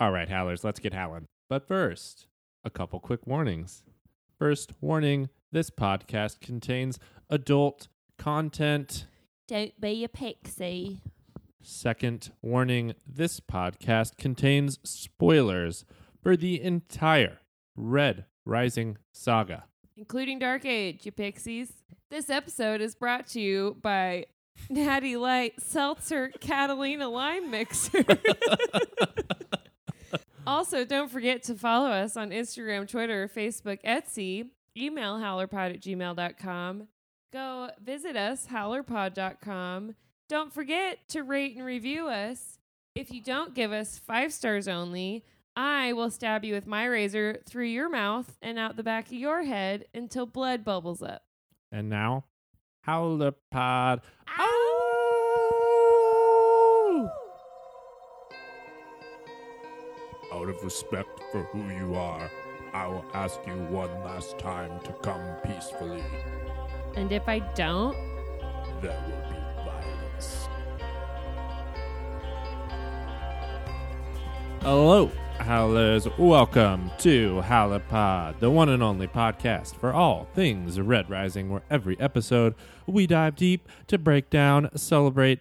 All right, howlers, let's get howling. But first, a couple quick warnings. First, warning this podcast contains adult content. Don't be a pixie. Second, warning this podcast contains spoilers for the entire Red Rising saga. Including Dark Age, you pixies. This episode is brought to you by Natty Light Seltzer Catalina Lime Mixer. also, don't forget to follow us on Instagram, Twitter, Facebook, Etsy, email howlerpod at gmail.com. Go visit us, howlerpod.com. Don't forget to rate and review us. If you don't give us five stars only, I will stab you with my razor through your mouth and out the back of your head until blood bubbles up. And now, Howlerpod. Out of respect for who you are, I will ask you one last time to come peacefully. And if I don't, There will be violence. Hello, Howlers. Welcome to Howlerpod, the one and only podcast for all things Red Rising, where every episode we dive deep to break down, celebrate,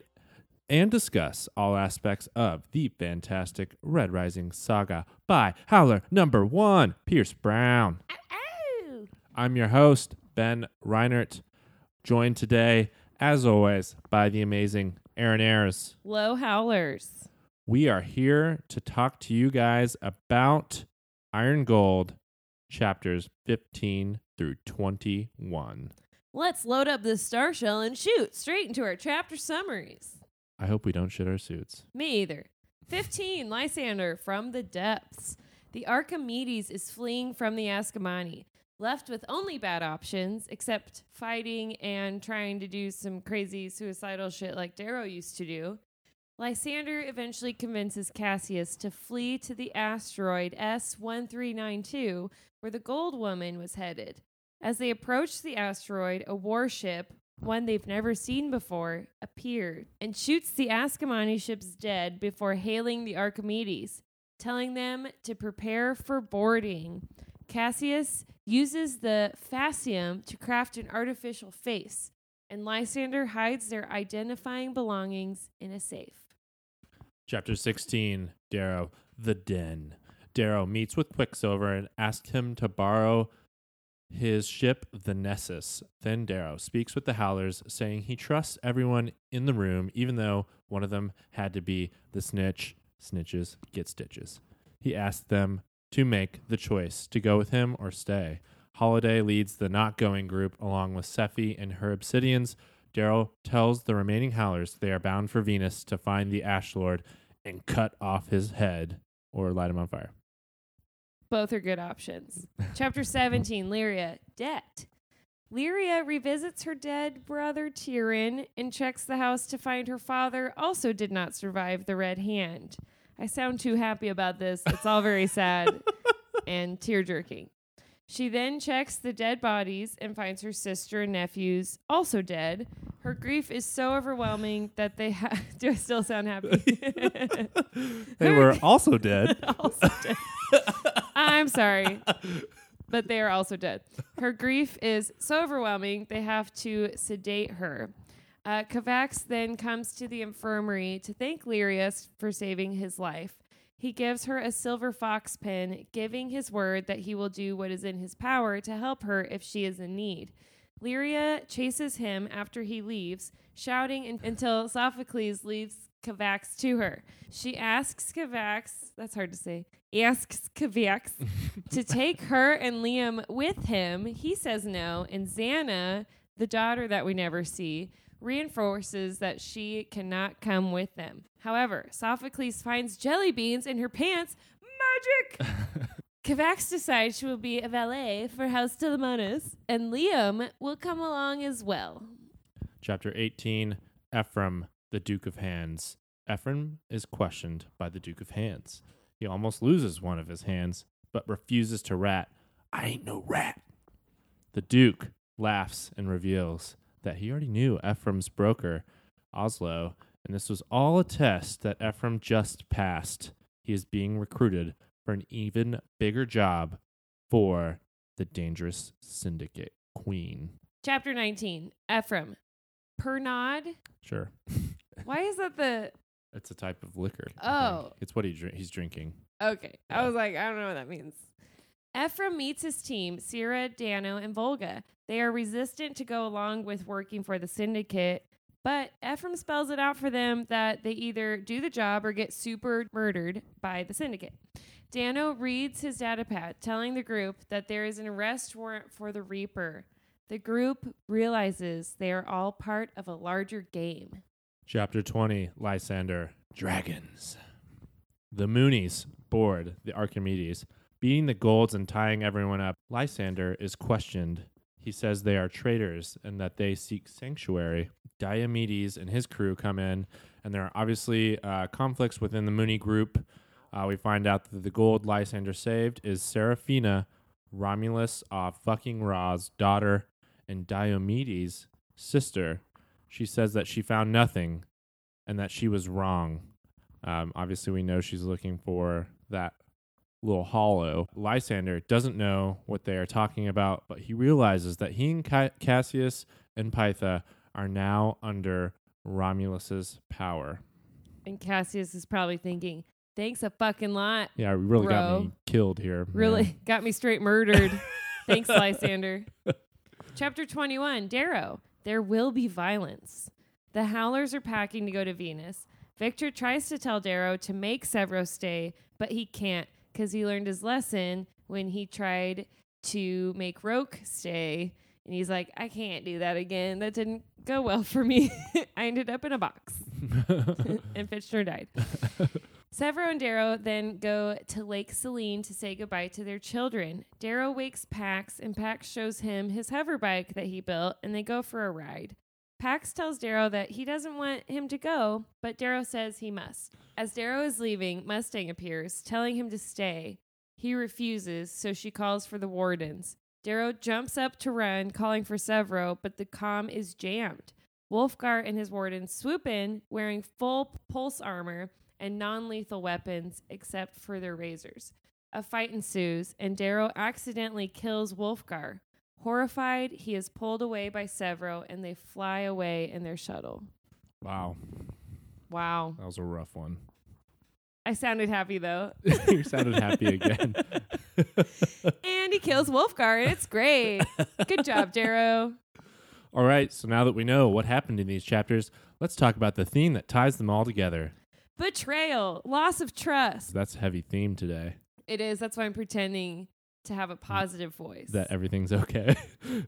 and discuss all aspects of the fantastic Red Rising saga by Howler number one, Pierce Brown. oh, I'm your host, Ben Reinert, joined today, as always, by the amazing Aaron Ayers. low howlers. We are here to talk to you guys about Iron Gold chapters 15 through 21. Let's load up this star shell and shoot straight into our chapter summaries. I hope we don't shit our suits. Me either. 15. Lysander from the depths. The Archimedes is fleeing from the Ascomanni, left with only bad options, except fighting and trying to do some crazy suicidal shit like Darrow used to do. Lysander eventually convinces Cassius to flee to the asteroid S1392, where the Gold Woman was headed. As they approach the asteroid, a warship, one they've never seen before, appeared and shoots the Ascomanni ships dead before hailing the Archimedes, telling them to prepare for boarding. Cassius uses the fascium to craft an artificial face, and Lysander hides their identifying belongings in a safe. Chapter 16 Darrow, the Den. Darrow meets with Quicksilver and asks him to borrow his ship, the Nessus. Then Darrow speaks with the Howlers, saying he trusts everyone in the room, even though one of them had to be the snitch. Snitches get stitches. He asks them to make the choice to go with him or stay. Holiday leads the not going group along with Sefi and her obsidians. Darrow tells the remaining Howlers they are bound for Venus to find the Ash Lord and cut off his head or light him on fire. Both are good options. Chapter 17 Lyria, Debt. Lyria revisits her dead brother Tiran and checks the house to find her father also did not survive the Red Hand. I sound too happy about this. It's all very sad and tear jerking. She then checks the dead bodies and finds her sister and nephews also dead. Her grief is so overwhelming that they have. Do I still sound happy? They were also dead. also dead. I'm sorry, but they are also dead. Her grief is so overwhelming, they have to sedate her. Uh, Kavax then comes to the infirmary to thank Lyrius for saving his life. He gives her a silver fox pin, giving his word that he will do what is in his power to help her if she is in need. Lyria chases him after he leaves, shouting un- until Sophocles leads Kavax to her. She asks Kavax, that's hard to say, asks Kavax to take her and Liam with him. He says no, and Xana, the daughter that we never see, reinforces that she cannot come with them. However, Sophocles finds jelly beans in her pants. Magic! Kavax decides she will be a valet for House Telemanus, and Liam will come along as well. Chapter 18 Ephraim, the Duke of Hands. Ephraim is questioned by the Duke of Hands. He almost loses one of his hands, but refuses to rat. I ain't no rat. The Duke laughs and reveals that he already knew Ephraim's broker, Oslo, and this was all a test that Ephraim just passed. He is being recruited for an even bigger job for the dangerous syndicate queen. Chapter 19 Ephraim. Pernod. Sure. Why is that the. It's a type of liquor. Oh. It's what he drink. he's drinking. Okay. Yeah. I was like, I don't know what that means. Ephraim meets his team, Cyra, Dano, and Volga. They are resistant to go along with working for the syndicate, but Ephraim spells it out for them that they either do the job or get super murdered by the syndicate. Dano reads his data pad, telling the group that there is an arrest warrant for the Reaper. The group realizes they are all part of a larger game. Chapter 20 Lysander Dragons. The Moonies board the Archimedes, beating the Golds and tying everyone up. Lysander is questioned. He says they are traitors and that they seek sanctuary. Diomedes and his crew come in, and there are obviously uh, conflicts within the Mooney group. Uh, we find out that the gold Lysander saved is Seraphina, Romulus of fucking Raa's daughter, and Diomedes' sister. She says that she found nothing and that she was wrong. Um, obviously, we know she's looking for that little hollow. Lysander doesn't know what they are talking about, but he realizes that he and Ca- Cassius and Pytha are now under Romulus's power. And Cassius is probably thinking, thanks a fucking lot. Yeah, we really got me killed here. Really man. got me straight murdered. Thanks, Lysander. Chapter 21 Darrow. There will be violence. The Howlers are packing to go to Venus. Victra tries to tell Darrow to make Sevro stay, but he can't because he learned his lesson when he tried to make Roque stay. And he's like, I can't do that again. That didn't go well for me. I ended up in a box. and Fitchner died. Sevro and Darrow then go to Lake Selene to say goodbye to their children. Darrow wakes Pax, and Pax shows him his hover bike that he built, and they go for a ride. Pax tells Darrow that he doesn't want him to go, but Darrow says he must. As Darrow is leaving, Mustang appears, telling him to stay. He refuses, so she calls for the wardens. Darrow jumps up to run, calling for Sevro, but the comm is jammed. Wulfgar and his wardens swoop in, wearing full pulse armor and non lethal weapons except for their razors. A fight ensues, and Darrow accidentally kills Wulfgar. Horrified, he is pulled away by Sevro and they fly away in their shuttle. wow, Wow. that was a rough one. I sounded happy though. you sounded happy again. and he kills Wulfgar, and it's great. Good job, Darrow. All right, so now that we know what happened in these chapters, let's talk about the theme that ties them all together. Betrayal, loss of trust. That's a heavy theme today. It is. That's why I'm pretending to have a mm, positive voice. That everything's okay. Everything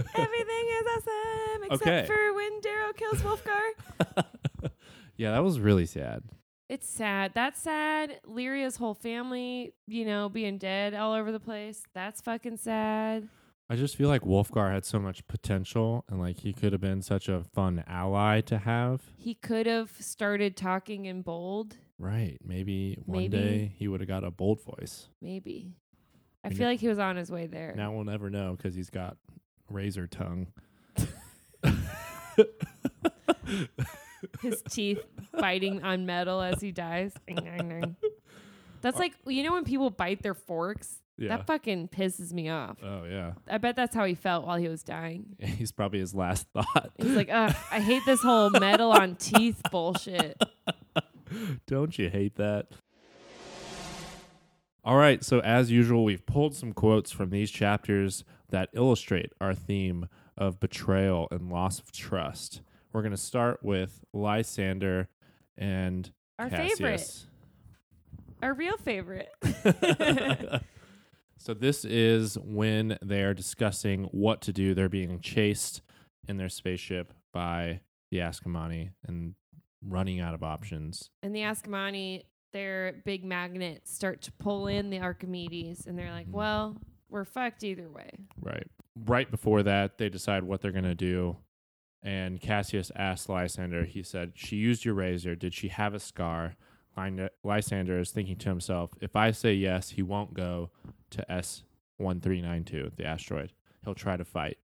is awesome except Okay. for when Daryl kills Wulfgar. yeah, that was really sad. It's sad. That's sad. Lyria's whole family, you know, being dead all over the place. That's fucking sad. I just feel like Wulfgar had so much potential and like he could have been such a fun ally to have. He could have started talking in bold, Right. Maybe one Maybe. day he would have got a bold voice. maybe. I And feel like he was on his way there. Now we'll never know because he's got razor tongue. His teeth biting on metal as he dies. That's like you know when people bite their forks? Yeah. That fucking pisses me off. oh, yeah. I bet that's how he felt while he was dying. He's probably his last thought. He's like, Ugh, I hate this whole metal on teeth bullshit. Don't you hate that? All right, so as usual, we've pulled some quotes from these chapters that illustrate our theme of betrayal and loss of trust. We're going to start with Lysander and Our favorite. Our real favorite. So this is when they are discussing what to do. They're being chased in their spaceship by the Ascomanni and running out of options. And the Ascomanni, their big magnets start to pull in the Archimedes, and they're like, Mhm. well, we're fucked either way. Right. Right before that, they decide what they're going to do. And Cassius asked Lysander, he said, She used your razor. Did she have a scar? Lysander is thinking to himself, If I say yes, he won't go to S1392, the asteroid. He'll try to fight.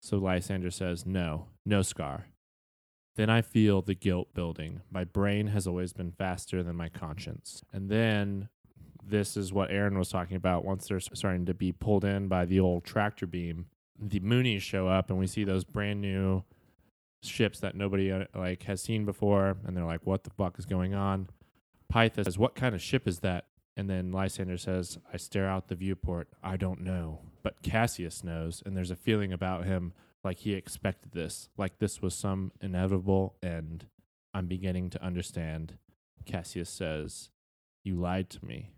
So Lysander says, No, no scar. Then I feel the guilt building. My brain has always been faster than my conscience. And then this is what Aaron was talking about. Once they're starting to be pulled in by the old tractor beam, the Moonies show up, and we see those brand new ships that nobody uh, like has seen before, and they're like, "What the fuck is going on?" Pytha says, "What kind of ship is that?" And then Lysander says, "I stare out the viewport. I don't know, but Cassius knows, and there's a feeling about him like he expected this, like this was some inevitable end. I'm beginning to understand." Cassius says, "You lied to me."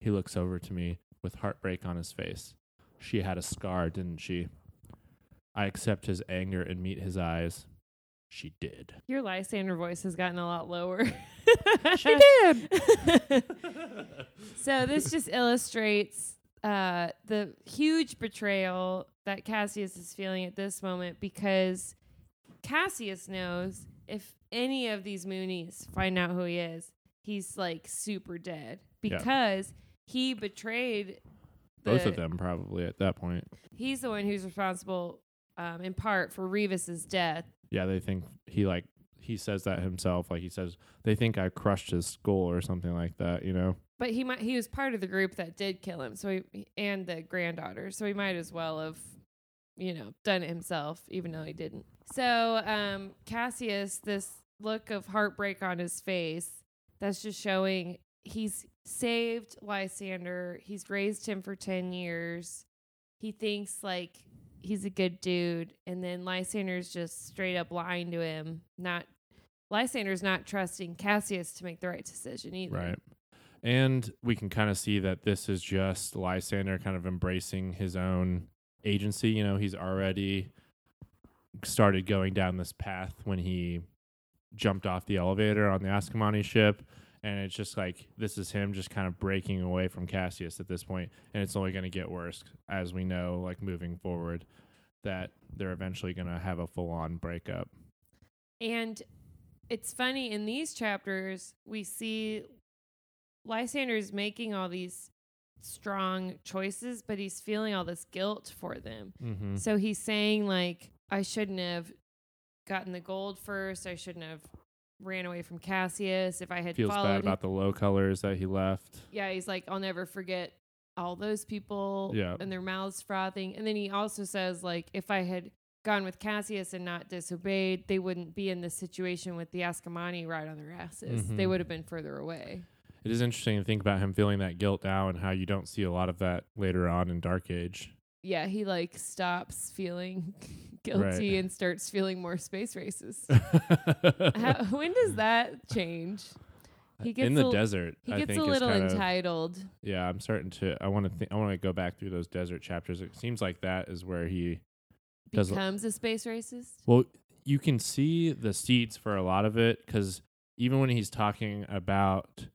He looks over to me with heartbreak on his face. She had a scar, didn't she? I accept his anger and meet his eyes. She did. Your Lysander voice has gotten a lot lower. She did. so this just illustrates uh, the huge betrayal that Cassius is feeling at this moment because Cassius knows if any of these Moonies find out who he is, he's like super dead Yeah. because he betrayed Both of them probably at that point. He's the one who's responsible, um, in part, for Revis's death. Yeah, they think he like he says that himself. Like he says they think I crushed his skull or something like that. You know. But he might he was part of the group that did kill him. So he and the granddaughter. So he might as well have, you know, done it himself, even though he didn't. So um Cassius, this look of heartbreak on his face, that's just showing he's saved Lysander. He's raised him for ten years. He thinks like he's a good dude, and then Lysander's just straight up lying to him. Not Lysander's not trusting Cassius to make the right decision either. Right. And we can kind of see that this is just Lysander kind of embracing his own agency. You know, he's already started going down this path when he jumped off the elevator on the Ascomanni ship. And it's just like this is him just kind of breaking away from Cassius at this point, and it's only going to get worse as we know, like moving forward, that they're eventually going to have a full-on breakup. And it's funny in these chapters we see Lysander's making all these strong choices, but he's feeling all this guilt for them. Mm-hmm. So he's saying like I shouldn't have gotten the gold first. I shouldn't have ran away from Cassius if I had Feels followed bad about the low colors that he left. Yeah, he's like I'll never forget all those people Yeah. and their mouths frothing. And then he also says like if I had gone with Cassius and not disobeyed, they wouldn't be in this situation with the Ascomanni right on their asses. They Mhm. would have been further away. It is interesting to think about him feeling that guilt now and how you don't see a lot of that later on in Dark Age. Yeah, he like stops feeling guilty Right. and starts feeling more space racist. How, when does that change? He gets in the a- desert. He I gets think a little kind of- entitled. yeah, I'm starting to. I want to. Th- I want to go back through those desert chapters. It seems like that is where he. Does- Becomes a space racist. Well, you can see the seeds for a lot of it because even when he's talking about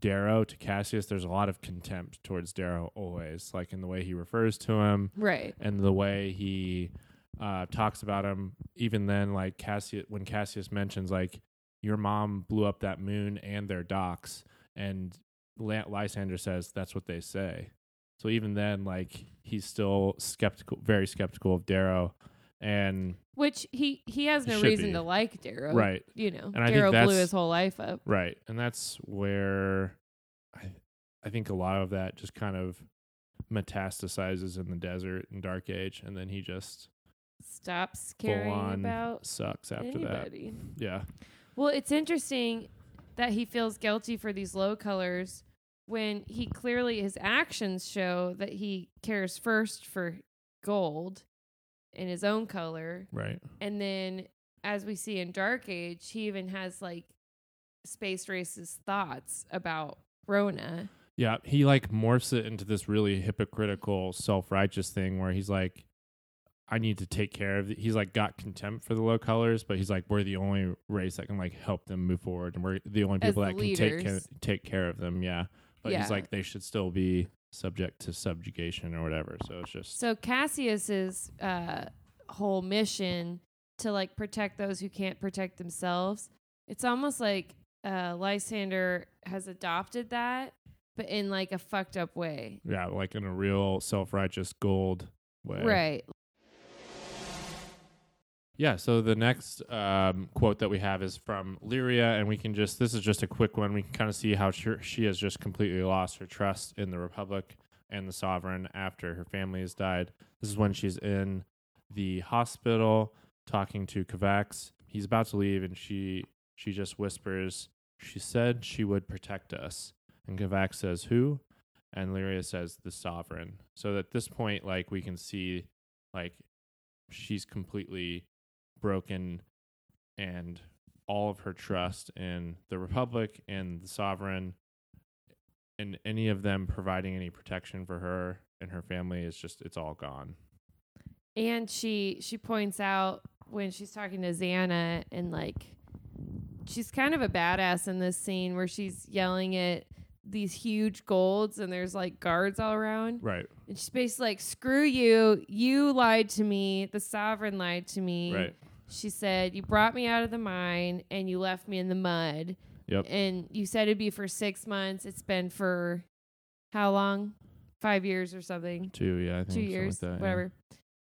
Darrow to Cassius, there's a lot of contempt towards Darrow always, like in the way he refers to him. Right. and the way he uh, talks about him. Even then, like Cassius, when Cassius mentions like your mom blew up that moon and their docks, and Lysander says that's what they say. So even then, like he's still skeptical, very skeptical of Darrow, and Which he he has no reason be. to like Darrow. right, You know, And Darrow blew his whole life up. right, and that's where I, I think a lot of that just kind of metastasizes in the desert in Dark Age, and then he just Stops caring about sucks after that. Yeah. Well, it's interesting that he feels guilty for these low colors when he clearly his actions show that he cares first for gold in his own color Right. and then as we see in dark age he even has like space racist thoughts about Rhonna Yeah, he like morphs it into this really hypocritical, self-righteous thing where he's like, "I need to take care of." The, he's like got contempt for the low colors, but he's like, "We're the only race that can like help them move forward, and we're the only As people the that can take ca- take care of them." Yeah, but Yeah. he's like, they should still be subject to subjugation or whatever. So it's just so cassius's uh whole mission to like protect those who can't protect themselves it's almost like uh lysander has adopted that but in like a fucked up way yeah, like in a real self-righteous gold way. right Yeah, so the next um, quote that we have is from Lyria, and we can just, this is just a quick one. We can kind of see how she, she has just completely lost her trust in the Republic and the Sovereign after her family has died. This is when she's in the hospital talking to Kavax. He's about to leave, and she she just whispers, She said she would protect us. And Kavax says, Who? And Lyria says, The Sovereign. So at this point, like, we can see, like, she's completely broken and all of her trust in the republic and the sovereign and any of them providing any protection for her and her family is just it's all gone And she she points out when she's talking to Xana and like she's kind of a badass in this scene where she's yelling at these huge golds and there's like guards all around. right And she's basically like, Screw you. You lied to me. The sovereign lied to me. right She said, You brought me out of the mine and you left me in the mud. Yep. And you said it'd be for six months. It's been for how long? Five years or something. two yeah i think Two years, like that, yeah. whatever.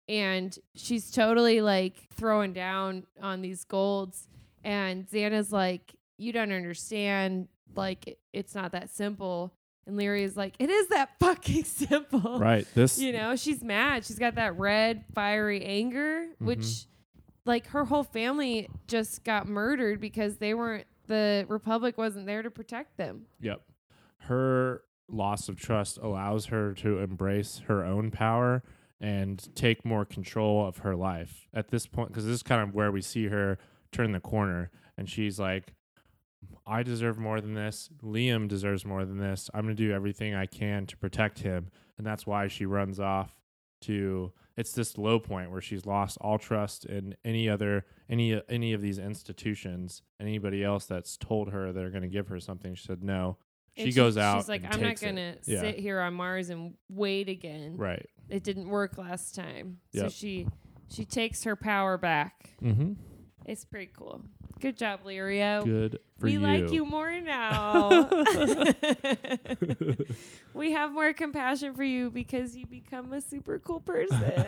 And she's totally like throwing down on these golds. And Xana's like, You don't understand. Like, it's not that simple. And Lyria's like, It is that fucking simple. right this You know, she's mad. She's got that red, fiery anger, Mm-hmm. which, like, her whole family just got murdered because they weren't, the Republic wasn't there to protect them. Yep. Her loss of trust allows her to embrace her own power and take more control of her life at this point because this is kind of where we see her turn the corner and she's like I deserve more than this. Liam deserves more than this. I'm going to do everything I can to protect him. And that's why she runs off to it's this low point where she's lost all trust in any other any any of these institutions anybody else that's told her they're going to give her something she said no she goes out She's like, I'm not takes it." going to Yeah. sit here on Mars and wait again. right It didn't work last time. So she she takes her power back. mm-hmm. It's pretty cool. Good job, Lyria. good for we you like you more now. we have more compassion for you because you become a super cool person.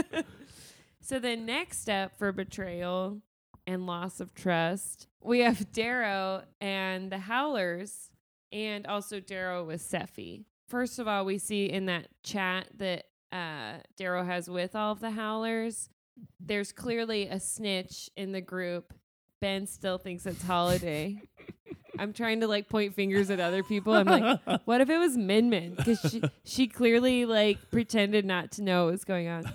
so the next step for betrayal and loss of trust, we have Darrow and the Howlers, and also Darrow with Sefi. First of all, we see in that chat that uh, Darrow has with all of the Howlers, there's clearly a snitch in the group. Ben still thinks it's holiday. I'm trying to like point fingers at other people. I'm like, what if it was Min Min? Because she she clearly like pretended not to know what was going on.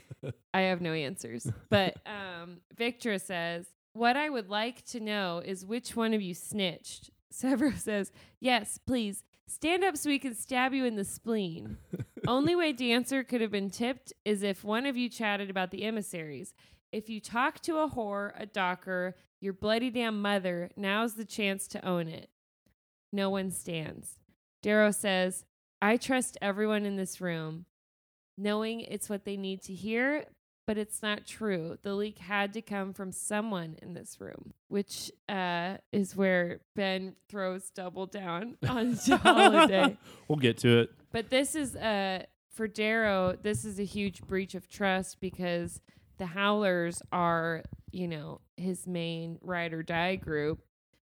I have no answers. But um, Victra says, What I would like to know is which one of you snitched. Sevro says, Yes, please. Stand up so we can stab you in the spleen. Only way Dancer could have been tipped is if one of you chatted about the emissaries. If you talk to a whore, a docker, your bloody damn mother, now's the chance to own it. No one stands. Darrow says, I trust everyone in this room, knowing it's what they need to hear, but it's not true. The leak had to come from someone in this room, which uh, is where Ben throws double down on Holiday. we'll get to it But this is uh for Darrow, this is a huge breach of trust because the Howlers are, you know, his main ride or die group.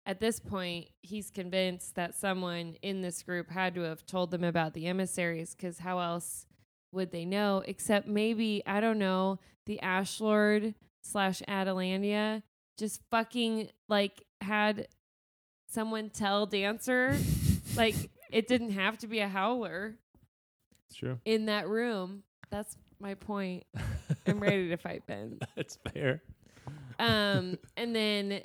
At this point, he's convinced that someone in this group had to have told them about the emissaries because how else would they know? Except maybe, I don't know, the Ash Lord slash Atalantia just fucking like had someone tell Dancer like it didn't have to be a howler it's true in that room. That's my point. I'm ready to fight Ben. that's fair Um, and then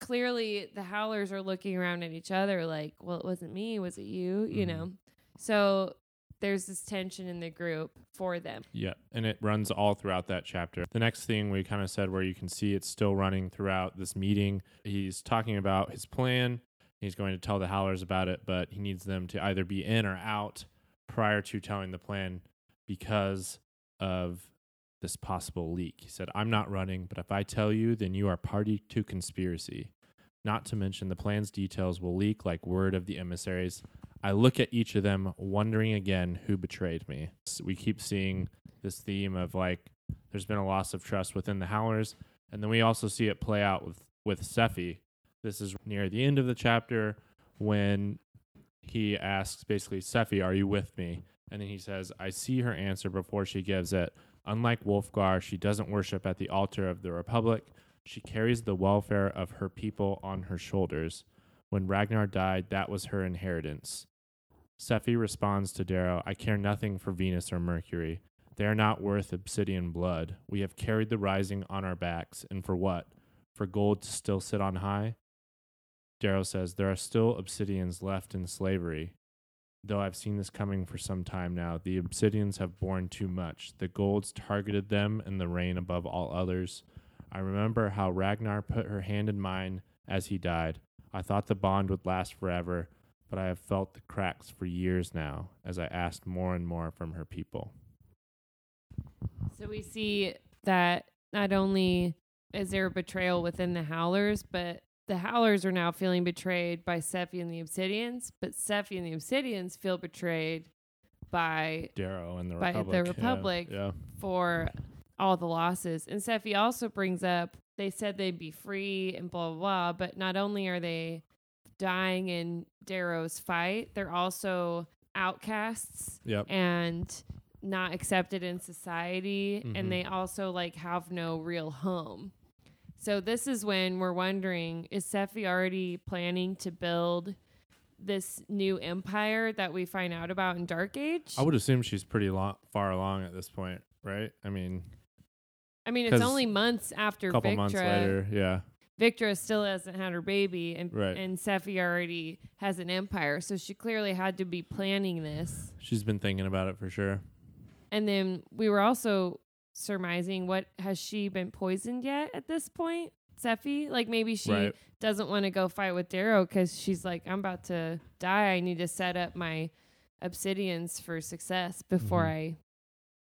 clearly the howlers are looking around at each other like, well, it wasn't me, was it you? You Mhm. know. So there's this tension in the group for them. Yeah, and it runs all throughout that chapter. The next thing we kind of said, where you can see it's still running throughout this meeting, he's talking about his plan. He's going to tell the Howlers about it, but he needs them to either be in or out prior to telling the plan because of this possible leak. He said, I'm not running, but if I tell you, then you are party to conspiracy. Not to mention the plan's details will leak like word of the emissaries. I look at each of them, wondering again who betrayed me. We keep seeing this theme of like There's been a loss of trust within the Howlers, and then we also see it play out with with Sefi. This is near the end of the chapter when he asks basically, Sefi, are you with me? And then he says, I see her answer before she gives it. Unlike Wulfgar, she doesn't worship at the altar of the Republic. She carries the welfare of her people on her shoulders. When Ragnar died, that was her inheritance. Sefi responds to Darrow, I care nothing for Venus or Mercury. They are not worth obsidian blood. We have carried the rising on our backs, and for what? For gold to still sit on high? Darrow says, There are still obsidians left in slavery. Though I've seen this coming for some time now, the obsidians have borne too much. The golds targeted them and the rain above all others. I remember how Ragnar put her hand in mine as he died. I thought the bond would last forever, but I have felt the cracks for years now as I asked more and more from her people. So we see that not only is there a betrayal within the Howlers, but the Howlers are now feeling betrayed by Sefi and the Obsidians, but Sefi and the Obsidians feel betrayed by Darrow and the By the Republic. Yeah, Republic. Yeah. for all the losses. And Sefi also brings up they said they'd be free and blah blah blah, but not only are they dying in Darrow's fight, they're also outcasts Yep. and not accepted in society Mhm. and they also like have no real home. So this is when we're wondering is Sefi already planning to build this new empire that we find out about in Dark Age? I would assume she's pretty lo- far along at this point, right? I mean, I mean, it's 'cause only months after couple Victra. months later, yeah. Victra still hasn't had her baby, and Right. and Sefi already has an empire, so she clearly had to be planning this. She's been thinking about it for sure. And then we were also surmising what has she been poisoned yet at this point? Sefi, like maybe she Right. doesn't want to go fight with Darrow because she's like, I'm about to die. I need to set up my obsidians for success before Mhm. I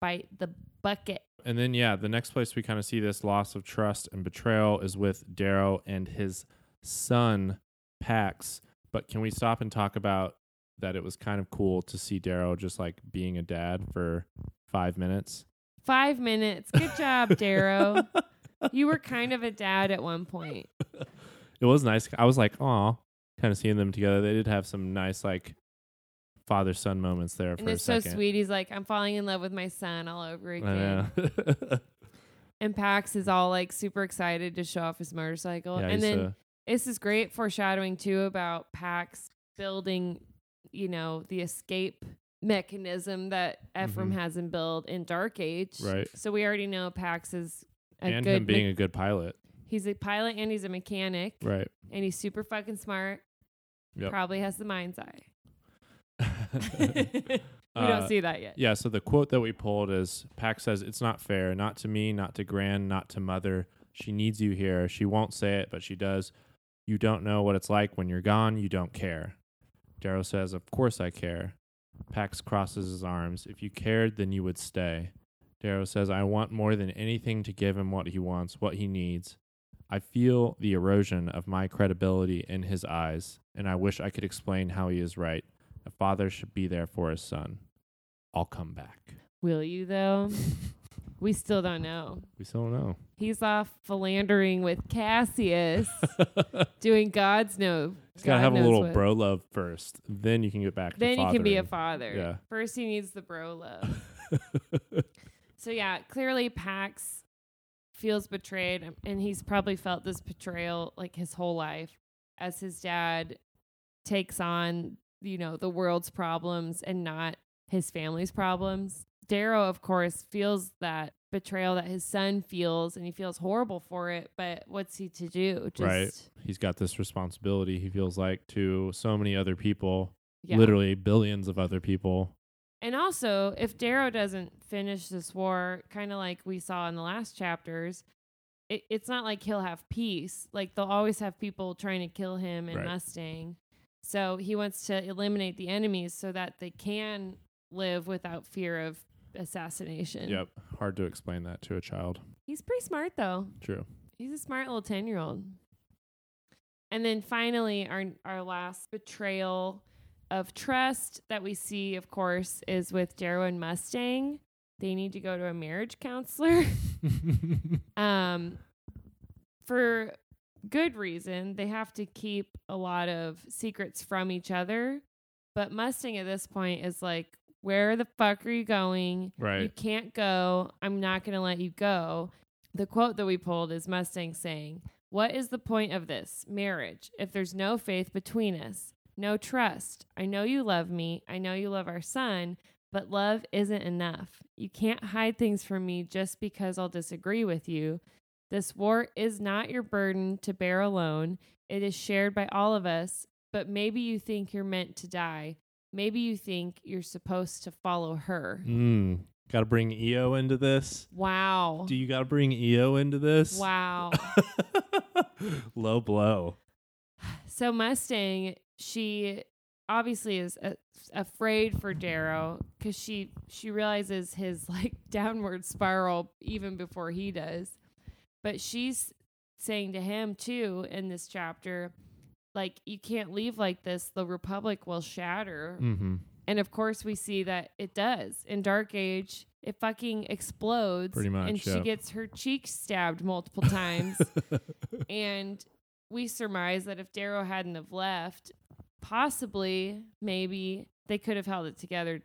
bite the bucket. And then, yeah, the next place we kind of see this loss of trust and betrayal is with Darrow and his son, Pax. But can we stop and talk about that it was kind of cool to see Darrow just like being a dad for five minutes? Five minutes. Good job, Darrow. you were kind of a dad at one point. It was nice. I was like, oh, kind of seeing them together. They did have some nice, like, father son moments there And for a it's so sweet. He's like, I'm falling in love with my son all over again. And Pax is all like super excited to show off his motorcycle. yeah, and then uh, this is great foreshadowing too about Pax building, you know, the escape mechanism that Ephraim Mhm. hasn't built in Dark Age. Right. So we already know Pax is a and good him being me- a good pilot. he's a pilot and he's a mechanic Right. and he's super fucking smart. Yep. Probably has the mind's eye. we Uh, don't see that yet. Yeah, so the quote that we pulled is Pax says, It's not fair, not to me, not to Gran, not to Mother. She needs you here. She won't say it, but she does. You don't know what it's like when you're gone. You don't care. Darrow says, Of course I care. Pax crosses his arms. If you cared, then you would stay. Darrow says, I want more than anything to give him what he wants, what he needs. I feel the erosion of my credibility in his eyes, and I wish I could explain how he is right. A father should be there for his son. I'll come back. Will you though? we still don't know. We still don't know. He's off philandering with Cassius, doing God's know. He's gotta God have a knows little what. bro love first. Then you can get back. Then to he can be a fathering. father. Yeah. First, he needs the bro love. so yeah, clearly Pax feels betrayed, and he's probably felt this betrayal like his whole life, as his dad takes on you know the world's problems and not his family's problems. Darrow, of course, feels that betrayal that his son feels, and he feels horrible for it. But what's he to do? Just, Right. He's got this responsibility. He feels like to so many other people, Yeah. literally billions of other people. And also, if Darrow doesn't finish this war, kind of like we saw in the last chapters, it, it's not like he'll have peace. Like they'll always have people trying to kill him and Right. Mustang. So he wants to eliminate the enemies so that they can live without fear of assassination. Yep. Hard to explain that to a child. He's pretty smart though. True. He's a smart little 10 year old. And then finally, our, our last betrayal of trust that we see, of course, is with Darrow and Mustang. they need to go to a marriage counselor. um, for good reason. They have to keep a lot of secrets from each other. But Mustang at this point is like, where the fuck are you going? Right. You can't go. I'm not going to let you go. The quote that we pulled is Mustang saying, What is the point of this marriage if there's no faith between us? No trust. I know you love me. I know you love our son, but love isn't enough. You can't hide things from me just because I'll disagree with you. This war is not your burden to bear alone. It is shared by all of us, but maybe you think you're meant to die. Maybe you think you're supposed to follow her. Mm. Got to bring Eo into this. Wow. Do you got to bring Eo into this? Wow. Low blow. so Mustang, she obviously is a- afraid for Darrow because she she realizes his like downward spiral even before he does. But she's saying to him too in this chapter, like you can't leave like this. The Republic will shatter. Mm-hmm. And of course, we see that it does. In Dark Age, it fucking explodes. Pretty much, And she gets her cheek stabbed multiple times. and we surmise that if Darrow hadn't have left, possibly, maybe they could have held it together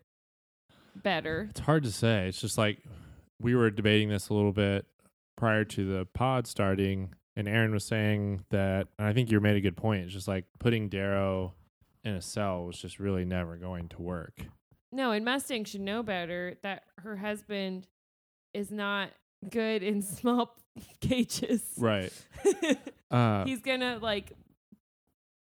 better. It's hard to say. It's just like we were debating this a little bit prior to the pod starting, and Aaron was saying that, and I think you made a good point. It's just like putting Darrow in a cell was just really never going to work. No, and Mustang should know better that her husband is not good in small cages. Right. Uh, He's gonna like,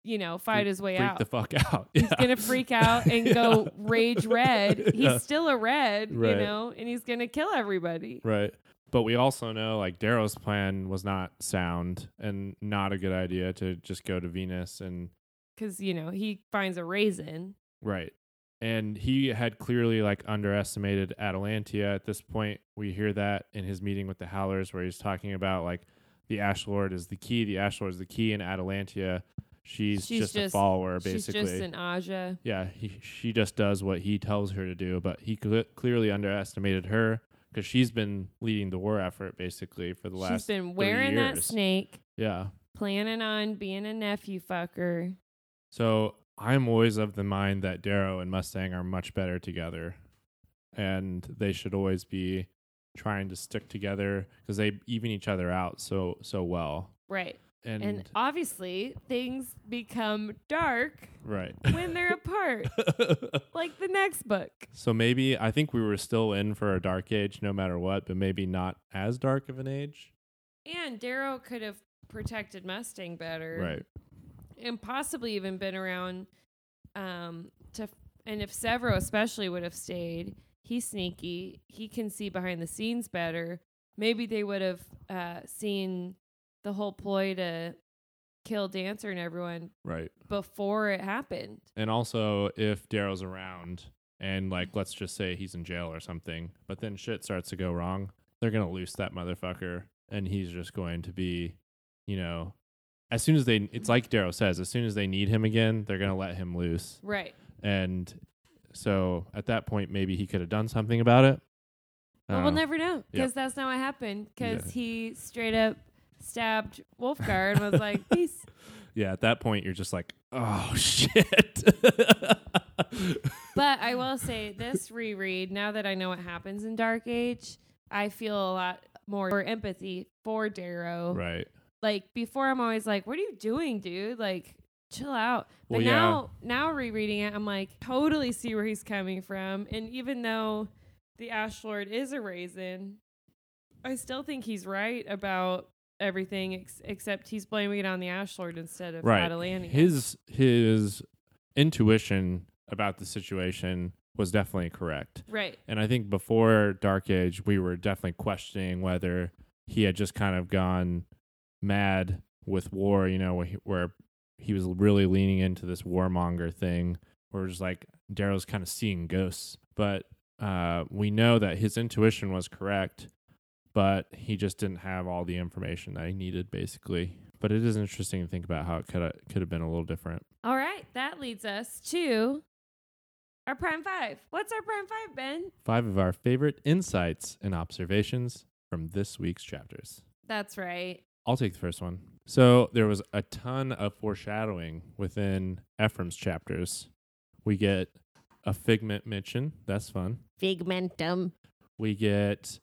you know, fight Freak- his way freak out. the fuck out. he's gonna freak out and go rage red. He's Yeah. still a red, Right. you know, and he's gonna kill everybody. Right. But we also know like Darrow's plan was not sound and not a good idea to just go to Venus and Because you know he finds a raisin. right. And he had clearly like underestimated Atalantia at this point. We hear that in his meeting with the Howlers where he's talking about like the Ash Lord is the key, the Ash Lord is the key and Atalantia she's, She's just, a just- follower She's basically. just an Aja. yeah, he, she just does what he tells her to do, but he cle clearly underestimated her because she's been leading the war effort basically for the last She's been wearing that snake, Yeah. planning on being a nephew fucker. So I'm always of the mind that Darrow and Mustang are much better together, and they should always be trying to stick together because they even each other out so so well. Right. And, And obviously things become dark right. when they're apart. like the next book. so maybe I think we were still in for a dark age no matter what, but maybe not as dark of an age. And Darrow could have protected Mustang better. Right. and possibly even been around um to and if Sevro especially would have stayed, he's sneaky. He can see behind the scenes better. Maybe they would have uh seen the whole ploy to kill Dancer and everyone Right. before it happened. And also, if Darrow's around and, like, let's just say he's in jail or something, but then shit starts to go wrong, they're going to loose that motherfucker. And he's just going to be, you know, as soon as they, it's like Darrow says, as soon as they need him again, they're going to let him loose. Right. And so at that point, maybe he could have done something about it. I But don't we'll know. never know because that's not what happened. Because Yeah. he straight up stabbed Wulfgar and was like, "Peace." yeah, at that point, you're just like, oh, shit. But I will say this reread, now that I know what happens in Dark Age, I feel a lot more empathy for Darrow. right. Like before I'm always like, What are you doing, dude? Like, chill out. But Well, yeah. now now rereading it, I'm like, totally see where he's coming from. And even though the Ash Lord is a raisin, I still think he's right about everything ex- except he's blaming it on the Ash Lord instead of right. Atalantia. His his intuition about the situation was definitely correct. right. And I think before Dark Age, we were definitely questioning whether he had just kind of gone mad with war, you know, where he, where he was really leaning into this warmonger thing, where it was like Darrow's kind of seeing ghosts. But uh, we know that his intuition was correct, but he just didn't have all the information that he needed, basically. But it is interesting to think about how it could have could have been a little different. All right, that leads us to Our prime five. What's our prime five, Ben? Five of our favorite insights and observations from this week's chapters. That's right. I'll take the first one. So there was a ton of foreshadowing within Ephraim's chapters. We get a figment mention. That's fun. Figmentum. We get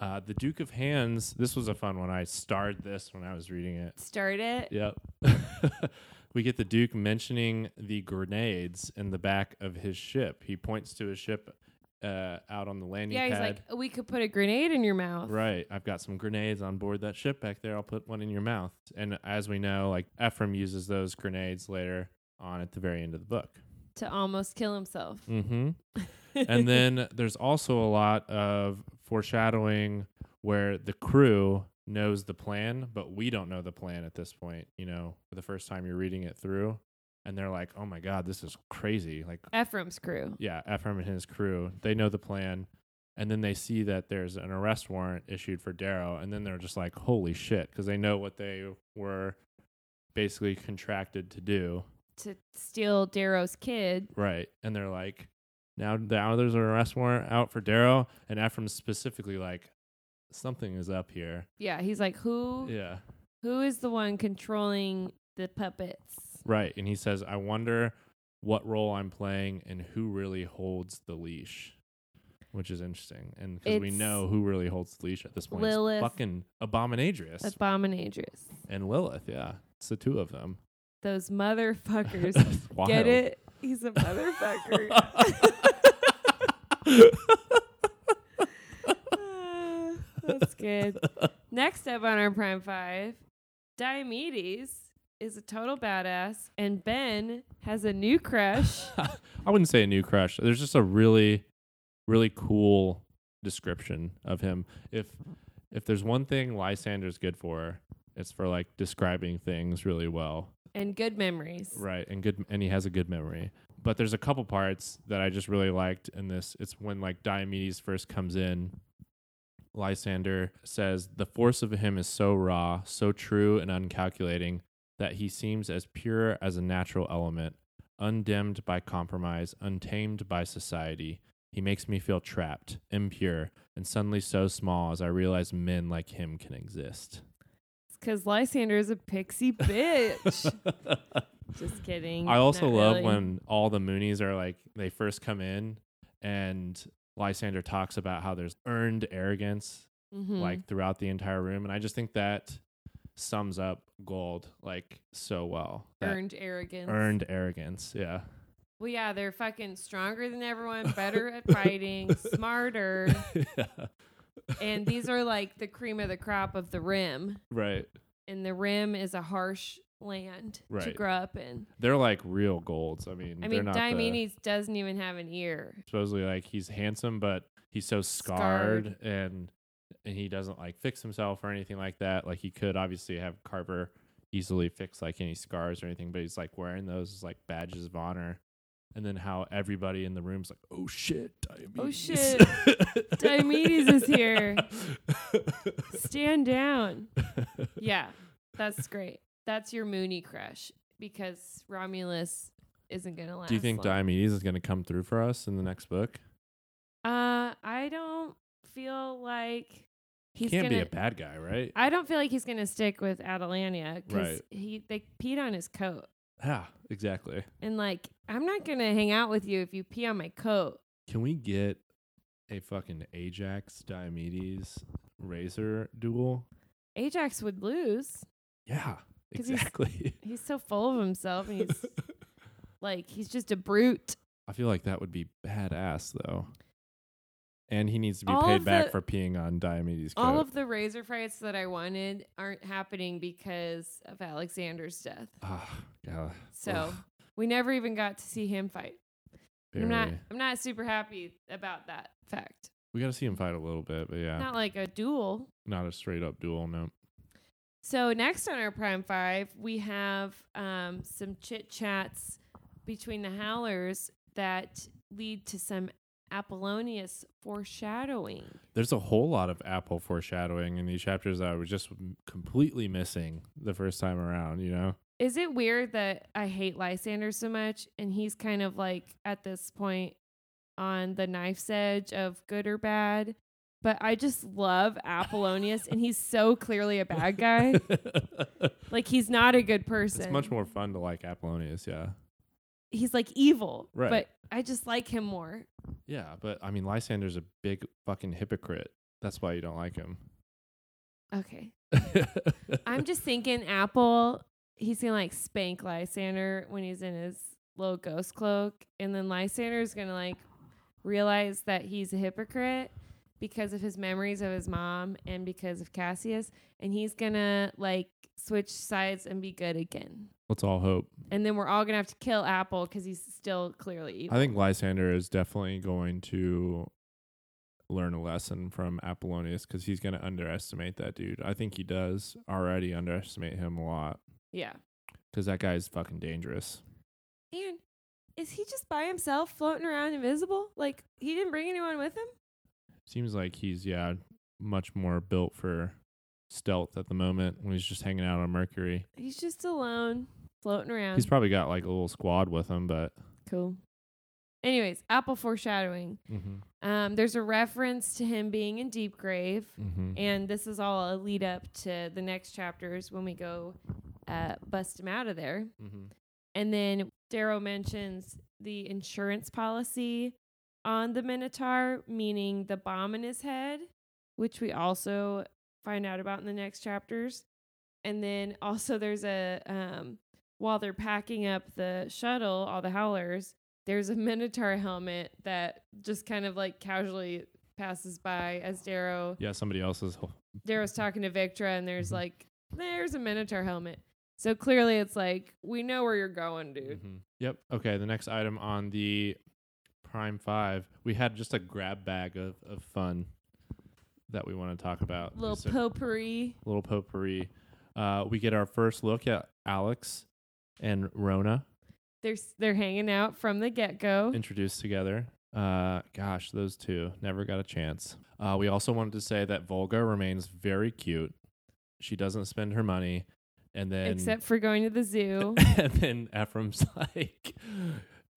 uh, the Duke of Hands. This was a fun one. I starred this when I was reading it. Start it. Yep. we get the Duke mentioning the grenades in the back of his ship. He points to his ship uh, out on the landing Yeah, he's pad. like, we could put a grenade in your mouth. Right. I've got some grenades on board that ship back there. I'll put one in your mouth. And as we know, like Ephraim uses those grenades later on at the very end of the book. To almost kill himself. Mm-hmm. and then there's also a lot of foreshadowing where the crew knows the plan, but we don't know the plan at this point, you know, for the first time you're reading it through. And they're like, oh my God, this is crazy. Like, Ephraim's crew. yeah, Ephraim and his crew, they know the plan. And then they see that there's an arrest warrant issued for Darrow. And then they're just like, holy shit, because they know what they were basically contracted to do. To steal Darrow's kid. Right. And they're like, now, now there's an arrest warrant out for Darrow. And Ephraim's specifically like, something is up here. Yeah, he's like, who Yeah. who is the one controlling the puppets? Right. And he says, I wonder what role I'm playing and who really holds the leash, which is interesting. And because we It's know who really holds the leash at this point, it's Lilith. fucking Abominadrius Abominadrius. and Lilith. Yeah. It's the two of them. Those motherfuckers. Wild. Get it? He's a motherfucker. Ah, That's good. Next up on our Prime Five, Diomedes is a total badass, and Ben has a new crush. I wouldn't say a new crush. There's just a really, really cool description of him. If if there's one thing Lysander's good for, it's for like describing things really well. And good memories. Right, and good, and he has a good memory. But there's a couple parts that I just really liked in this. It's when like Diomedes first comes in. Lysander says the force of him is so raw, so true and uncalculating that he seems as pure as a natural element, undimmed by compromise, untamed by society. He makes me feel trapped, impure, and suddenly so small as I realize men like him can exist. Because Lysander is a pixie bitch. Just kidding. I also Not love really. when all the Moonies are like they first come in and Lysander talks about how there's earned arrogance Mhm. like throughout the entire room and I just think that sums up gold like so well. That earned arrogance. earned arrogance, yeah. Well, yeah, they're fucking stronger than everyone, better at fighting, smarter, yeah. And these are like the cream of the crop of the rim. Right. And the rim is a harsh land right. to grow up in. They're like real golds. I mean, I mean, the- Diomedes doesn't even have an ear. supposedly like he's handsome but he's so scarred, and and he doesn't like fix himself or anything like that like he could obviously have carver easily fix like any scars or anything but he's like wearing those as, like badges of honor and then how everybody in the room's like oh shit Diomedes. Oh, shit. Diomedes is here. Stand down. Yeah, that's great. That's your Mooney crush because Romulus isn't gonna last. do you think long. Diomedes is going to come through for us in the next book Uh, I don't feel like he he's can't gonna. be a bad guy right I don't feel like he's gonna stick with Atalantia because Right. he they peed on his coat, yeah exactly and like I'm not gonna hang out with you if you pee on my coat. can we get a fucking ajax diomedes razor duel Ajax would lose. Yeah, 'Cause he's- exactly. He's so full of himself, and he's like he's just a brute. I feel like that would be badass though. And he needs to be All paid back the- for peeing on Diomedes' coat. All of the razor fights that I wanted aren't happening because of Alexander's death. Ah, yeah. So Ugh, we never even got to see him fight. I'm not. I'm not super happy about that fact. We got to see him fight a little bit, but yeah, Not like a duel. not a straight up duel. No. So next on our Prime Five, we have um, some chit chats between the Howlers that lead to some Apollonius foreshadowing. There's a whole lot of Apple foreshadowing in these chapters that I was just completely missing the first time around. You know. Is it weird that I hate Lysander so much, and he's kind of like at this point on the knife's edge of good or bad. But I just love Apollonius, and he's so clearly a bad guy. Like he's not a good person. it's much more fun to like Apollonius, yeah. He's like evil, Right. but I just like him more. Yeah, but I mean Lysander's a big fucking hypocrite. That's why you don't like him. Okay, I'm just thinking Apple. He's gonna like spank Lysander when he's in his little ghost cloak, and then Lysander's gonna like realize that he's a hypocrite because of his memories of his mom and because of Cassius, and he's gonna like switch sides and be good again. Let's all hope. And then we're all gonna have to kill Apple because he's still clearly evil. I think Lysander is definitely going to learn a lesson from Apollonius because he's going to underestimate that dude. I think he does already underestimate him a lot yeah. because that guy's fucking dangerous. And is he just by himself floating around invisible? Like he didn't bring anyone with him? Seems like he's yeah much more built for stealth at the moment when he's just hanging out on Mercury. He's just alone, floating around. He's probably got like a little squad with him, but cool. Anyways, Apple foreshadowing. mm-hmm. Um, there's a reference to him being in Deep Grave, Mm-hmm. and this is all a lead up to the next chapters when we go uh, bust him out of there. Mm-hmm. And then Darrow mentions the insurance policy on the Minotaur, meaning the bomb in his head, which we also find out about in the next chapters. And then also there's a um, while they're packing up the shuttle, all the howlers, there's a Minotaur helmet that just kind of like casually passes by as Darrow Yeah, somebody else's. Darrow's talking to Victra, and there's Mhm. like, there's a Minotaur helmet. So clearly, it's like we know where you're going, dude. Mhm. Yep. Okay. The next item on the Prime Five, we had just a grab bag of, of fun that we want to talk about. Little Just a potpourri. little potpourri. Uh, we get our first look at Alex and Rhonna They're they're hanging out from the get go. introduced together. Uh, gosh, those two never got a chance. Uh, we also wanted to say that Volga remains very cute. She doesn't spend her money, and then Except for going to the zoo. and then Ephraim's like,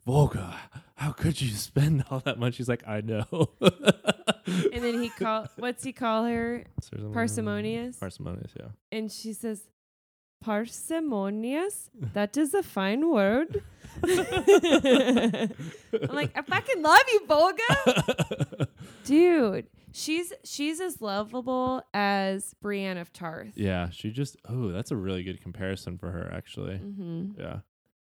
Volga, how could you spend all that money? She's like, I know. and then he call what's he call her? Parsimonious? Parsimonious, yeah. And she says, Parsimonious? That is a fine word. I'm like, I fucking love you, Volga. Dude, she's she's as lovable as Brienne of Tarth. yeah, she just, oh, that's a really good comparison for her, actually. hmm Yeah,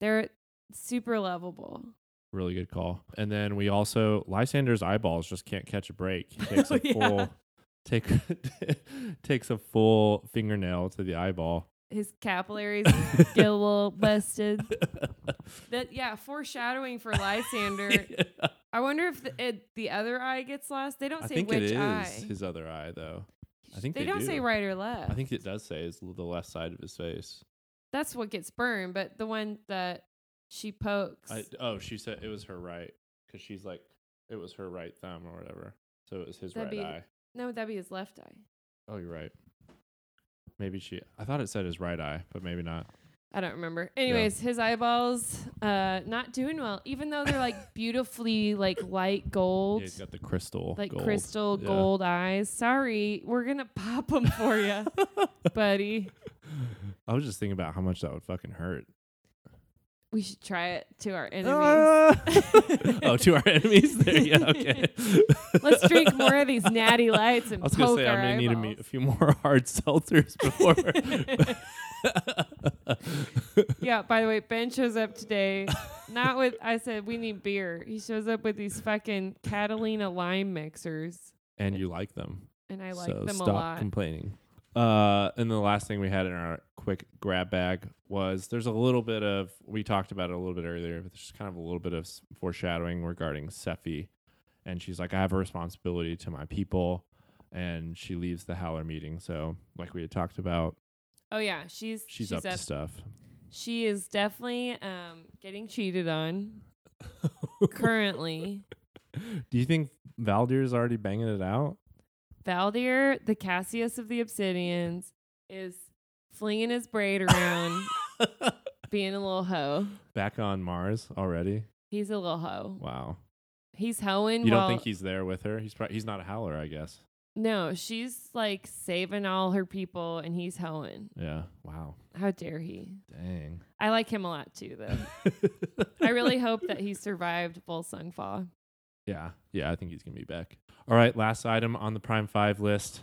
They're super lovable. really good call. And then we also, Lysander's eyeballs just can't catch a break. He takes a Oh, yeah. full, take, takes a full fingernail to the eyeball. His capillaries get a little busted. That yeah, foreshadowing for Lysander. I wonder if the, it, the other eye gets lost. They don't I say think which it is eye. his other eye, though. I think they, they don't do. say right or left. I think it does say is the left side of his face. that's what gets burned. But the one that she pokes, I, oh, she said it was her right because she's like, it was her right thumb or whatever. So it was his That'd right be- eye. no, that'd be his left eye. Oh, you're right. Maybe she. I thought it said his right eye, but maybe not. I don't remember. Anyways, his eyeballs, uh, not doing well. Even though they're like beautifully like light gold, Yeah, he's got the crystal, like gold. crystal Yeah. gold eyes. Sorry, we're gonna pop them for you, buddy. I was just thinking about how much that would fucking hurt. We should try it to our enemies. Ah! oh, to our enemies there. Yeah, okay. Let's drink more of these natty lights and I was gonna poke say I'm gonna need a, me- a few more hard seltzers before. yeah. By the way, Ben shows up today, not with. I said we need beer. He shows up with these fucking Catalina lime mixers, and you like them, and I like so them stop a lot. Stop complaining. Uh, and the last thing we had in our quick grab bag was there's a little bit of we talked about it a little bit earlier, but there's just kind of a little bit of foreshadowing regarding Sefi, and she's like, I have a responsibility to my people, and she leaves the Howler meeting. So, like we had talked about, oh yeah, she's she's, up, to stuff. She is definitely um, getting cheated on currently. Do you think Valdir's already banging it out? Valdir, the Cassius of the Obsidians, is flinging his braid around, being a little hoe. Back on Mars already? He's a little hoe. Wow. He's hoeing. You don't while- think he's there with her? He's pro- he's not a howler, I guess. No, she's like saving all her people, and he's hoeing. Yeah. Wow. How dare he? Dang. I like him a lot too, though. I really hope that he survived Volsung Fall. Yeah. Yeah, I think he's gonna be back. All right, last item on the Prime Five list.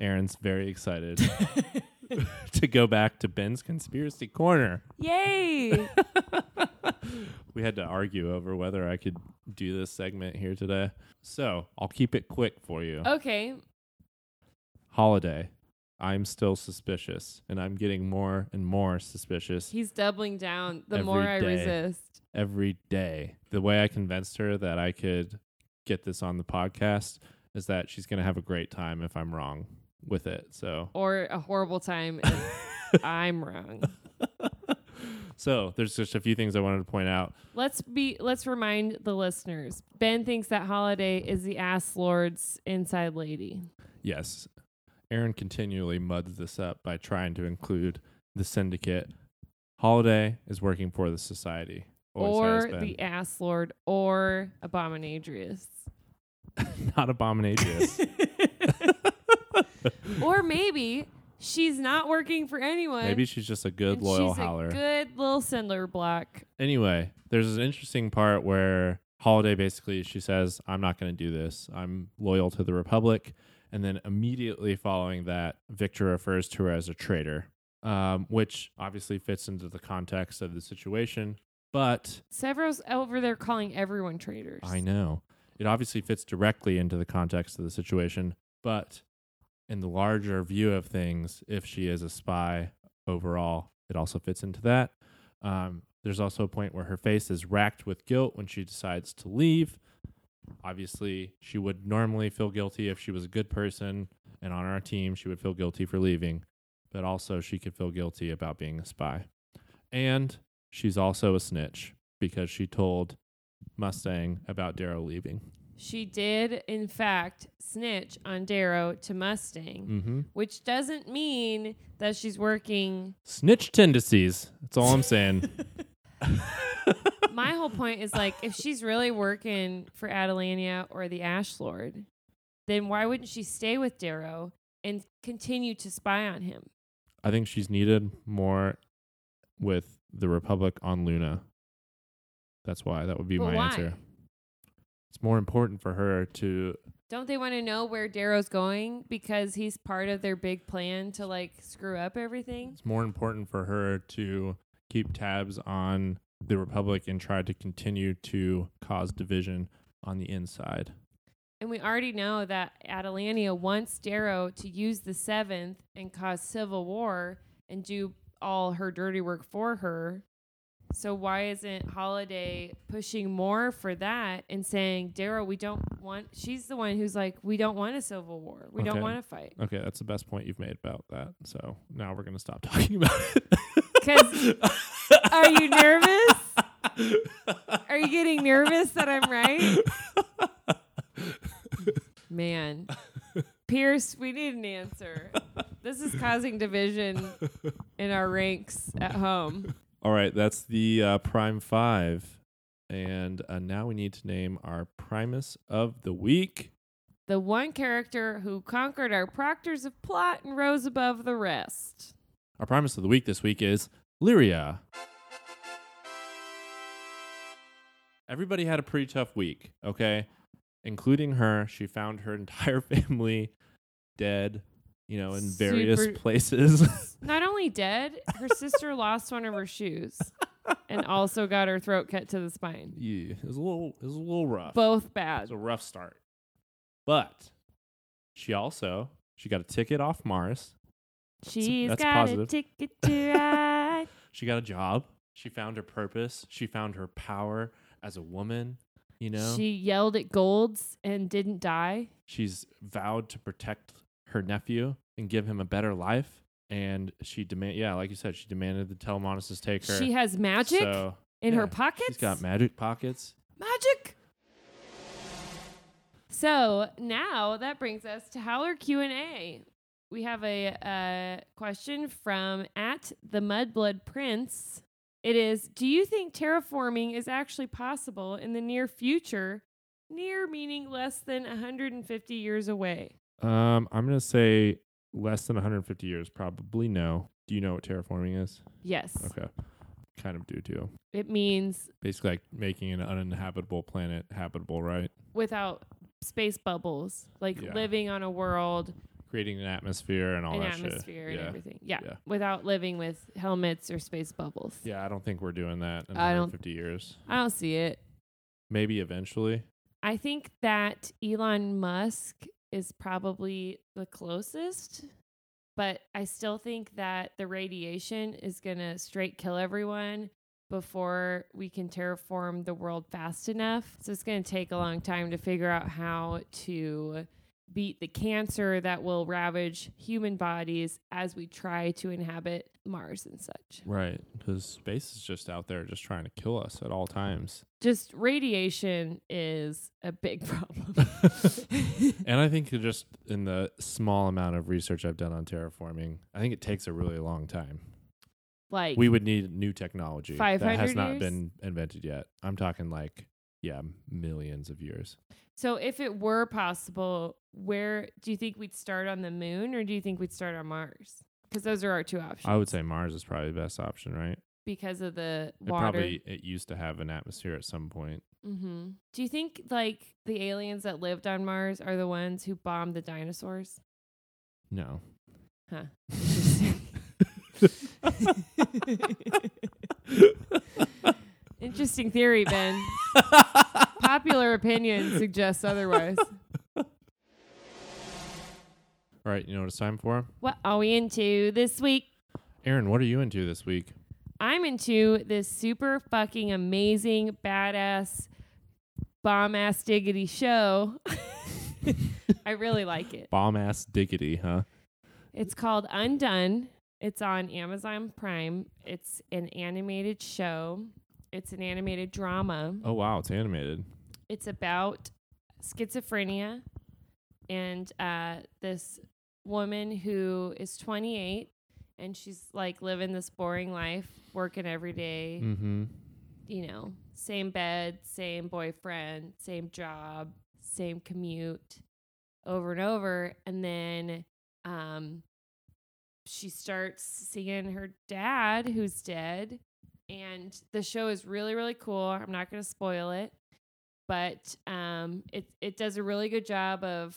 Aaron's very excited to go back to Ben's conspiracy corner. Yay! we had to argue over whether I could do this segment here today. So I'll keep it quick for you. okay. Holiday. I'm still suspicious, and I'm getting more and more suspicious He's doubling down the more I day. resist. every day. The way I convinced her that I could get this on the podcast is that she's going to have a great time if I'm wrong with it. So, Or a horrible time if I'm wrong. so there's just a few things I wanted to point out. Let's be let's remind the listeners. Ben thinks that Holiday is the ass lord's inside lady. Yes, Aaron continually muds this up by trying to include the syndicate. Holiday is working for the society. Always or the ass lord or abominadrius. not abominadrius. or maybe she's not working for anyone. Maybe she's just a good and loyal she's howler. A good little cinder block. anyway, there's an interesting part where Holiday basically she says, "I'm not going to do this. I'm loyal to the Republic." And then immediately following that, Victra refers to her as a traitor, um, which obviously fits into the context of the situation. But Sevro's over there calling everyone traitors. I know it obviously fits directly into the context of the situation. But in the larger view of things, if she is a spy overall, it also fits into that. Um, there's also a point where her face is racked with guilt when she decides to leave. Obviously, she would normally feel guilty if she was a good person and on our team, she would feel guilty for leaving, but also she could feel guilty about being a spy. And she's also a snitch because she told Mustang about Darrow leaving. She did, in fact, snitch on Darrow to Mustang, Mm-hmm. which doesn't mean that she's working. Snitch tendencies. That's all I'm saying. My whole point is like, if she's really working for Atalantia or the Ash Lord, then why wouldn't she stay with Darrow and continue to spy on him? I think she's needed more with the Republic on Luna. That's why. That would be But my why? answer. It's more important for her to Don't they want to know where Darrow's going because he's part of their big plan to like screw up everything? it's more important for her to keep tabs on the Republic and try to continue to cause division on the inside. And we already know that Atalantia wants Darrow to use the seventh and cause civil war and do all her dirty work for her. So why isn't Holiday pushing more for that and saying, Darrow, we don't want she's the one who's like, We don't want a civil war. We don't want to fight. Okay, that's the best point you've made about that. So now we're gonna stop talking about it. 'Cause- Are you nervous? Are you getting nervous that I'm right? Man. Pierce, we need an answer. This is causing division in our ranks at home. All right, that's the uh, Prime Five, and uh, now we need to name our Primus of the week. The one character who conquered our proctors of plot and rose above the rest. Our Primus of the week this week is Lyria. Everybody had a pretty tough week, okay? Including her. She found her entire family dead, you know, in various Super- places. Not only dead, her sister lost one of her shoes and also got her throat cut to the spine. yeah, it was a little, it was a little rough. Both bad. It was a rough start. But she also she got a ticket off Mars. She's that's got positive. a ticket to ride. She got a job. She found her purpose. She found her power as a woman. You know, She yelled at Golds and didn't die. she's vowed to protect her nephew and give him a better life. And she demand, yeah, like you said, she demanded the Telemanuses take her. She has magic So, in yeah, her pockets. She's got magic pockets. magic. So now that brings us to Howler Q and A. We have a uh, question from at the Mudblood Prince. It is: Do you think terraforming is actually possible in the near future Near meaning less than 150 years away. Um, I'm gonna say less than 150 years. Probably no. Do you know what terraforming is? Yes. Okay, kind of do too. It means Basically, like making an uninhabitable planet habitable, right? without space bubbles, like Yeah. living on a world, Creating an atmosphere and all an that shit. atmosphere, and yeah. everything. Yeah. Yeah. Without living with helmets or space bubbles. Yeah, I don't think we're doing that in I don't- 150 years. I don't see it. Maybe eventually. I think that Elon Musk is probably the closest, but I still think that the radiation is going to straight kill everyone before we can terraform the world fast enough. So it's going to take a long time to figure out how to beat the cancer that will ravage human bodies as we try to inhabit Mars and such. Right, because space is just out there, just trying to kill us at all times. Just radiation is a big problem. and I think just in the small amount of research I've done on terraforming, I think it takes a really long time. like We would need new technology that has not years? been invented yet. I'm talking like, yeah, millions of years. So if it were possible, where do you think we'd start on the moon or do you think we'd start on Mars? Because those are our two options. I would say Mars is probably the best option, right? because of the It water. probably it used to have an atmosphere at some point. Mm-hmm. Do you think like the aliens that lived on Mars are the ones who bombed the dinosaurs? No. Huh. Interesting theory, Ben. Popular opinion suggests otherwise. All right, you know what it's time for? What are we into this week? Aaron, what are you into this week? I'm into this super fucking amazing, badass, bomb ass diggity show. I really like it. Bomb ass diggity, huh? It's called Undone. It's on Amazon Prime. It's an animated show. It's an animated drama. Oh wow, it's animated. It's about schizophrenia and uh, this woman who is 28 and she's like living this boring life, working every day, Mm-hmm. you know, same bed, same boyfriend, same job, same commute over and over. And then um, she starts seeing her dad who's dead. And the show is really, really cool. I'm not going to spoil it, but um, it, it does a really good job of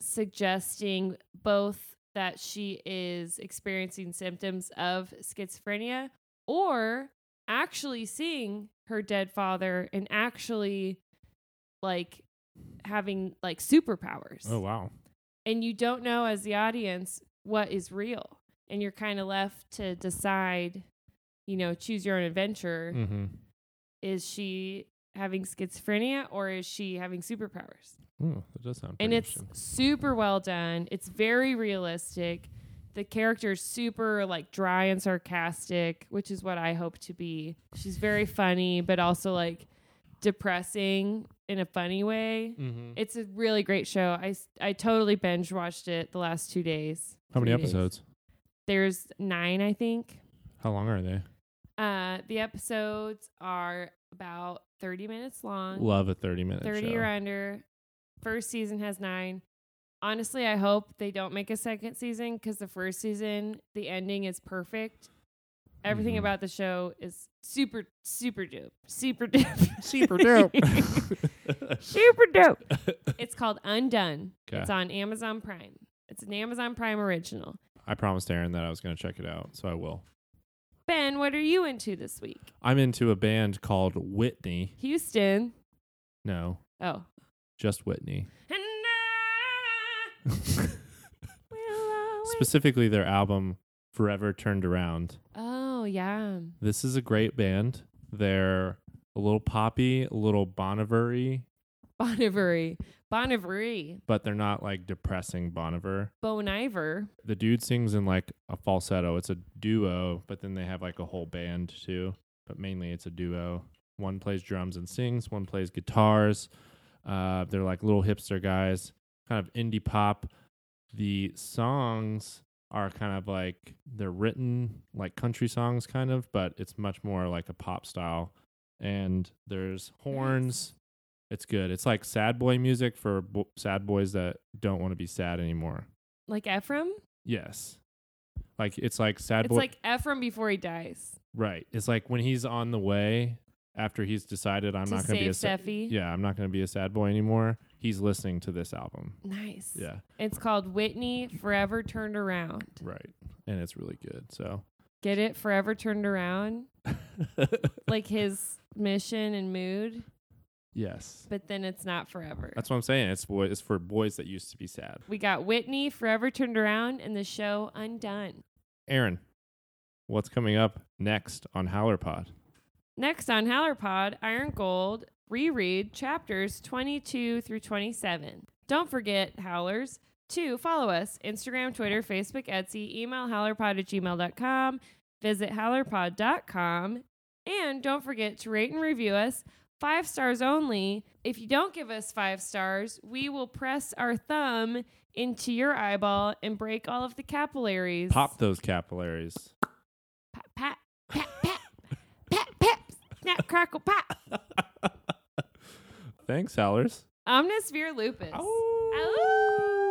suggesting both that she is experiencing symptoms of schizophrenia or actually seeing her dead father and actually like having like superpowers. Oh wow. And you don't know as the audience what is real. And you're kind of left to decide, you know, choose your own adventure. Mm-hmm. Is she having schizophrenia or is she having superpowers? Oh, that does sound. and it's super well done. It's very realistic. The character is super like dry and sarcastic, which is what I hope to be. She's very funny, but also like depressing in a funny way. Mm-hmm. It's a really great show. I I totally binge watched it the last two days. How many three days. episodes? There's nine, I think. How long are they? Uh, the episodes are about 30 minutes long. Love a thirty minute 30 show. or under. First season has nine. Honestly, I hope they don't make a second season because the first season, the ending is perfect. Everything Mhm. about the show is super, super dope. Super dope. Super dope. super dope. It's called Undone. Okay. It's on Amazon Prime. It's an Amazon Prime original. I promised Aaron that I was going to check it out, so I will. Ben, what are you into this week? I'm into a band called Whitney. Houston. No, Oh. just Whitney. And I will always- Specifically, their album "Forever Turned Around." Oh, yeah. This is a great band. They're a little poppy, a little Bonivery. Bonivery. but they're not like depressing Bon Iver. Bon Iver. The dude sings in like a falsetto. It's a duo, but then they have like a whole band too. But mainly it's a duo. One plays drums and sings, one plays guitars. Uh, they're like little hipster guys, kind of indie pop. The songs are kind of like they're written like country songs, kind of, but it's much more like a pop style. And there's horns It's good. It's like sad boy music for bo- sad boys that don't want to be sad anymore. Like Ephraim? Yes. Like it's like sad boy. It's boy. like Ephraim before he dies. right. It's like when he's on the way after he's decided I'm to not going to be save a sa- Steffi. yeah, I'm not going to be a sad boy anymore. He's listening to this album. Nice. Yeah. It's called Whitney Forever Turned Around. Right. And it's really good. So Get it? Forever Turned Around. Like his mission and mood, yes. but then it's not forever. That's what I'm saying. It's boy it's for boys that used to be sad. we got Whitney Forever Turned Around and the show Undone. Aaron, what's coming up next on Howler Pod? Next on HowlerPod, Iron Gold, reread chapters 22 through 27. Don't forget, Howlers, to follow us Instagram, Twitter, Facebook, Etsy, email howlerpod at gmail.com, visit howlerpod.com, and don't forget to rate and review us. Five stars only. If you don't give us five stars, we will press our thumb into your eyeball and break all of the capillaries. Pop those capillaries. pat, pat, pat, pat, pat, pat, snap, crackle, pop. Thanks, Howlers. Omnis vir lupus. Oh.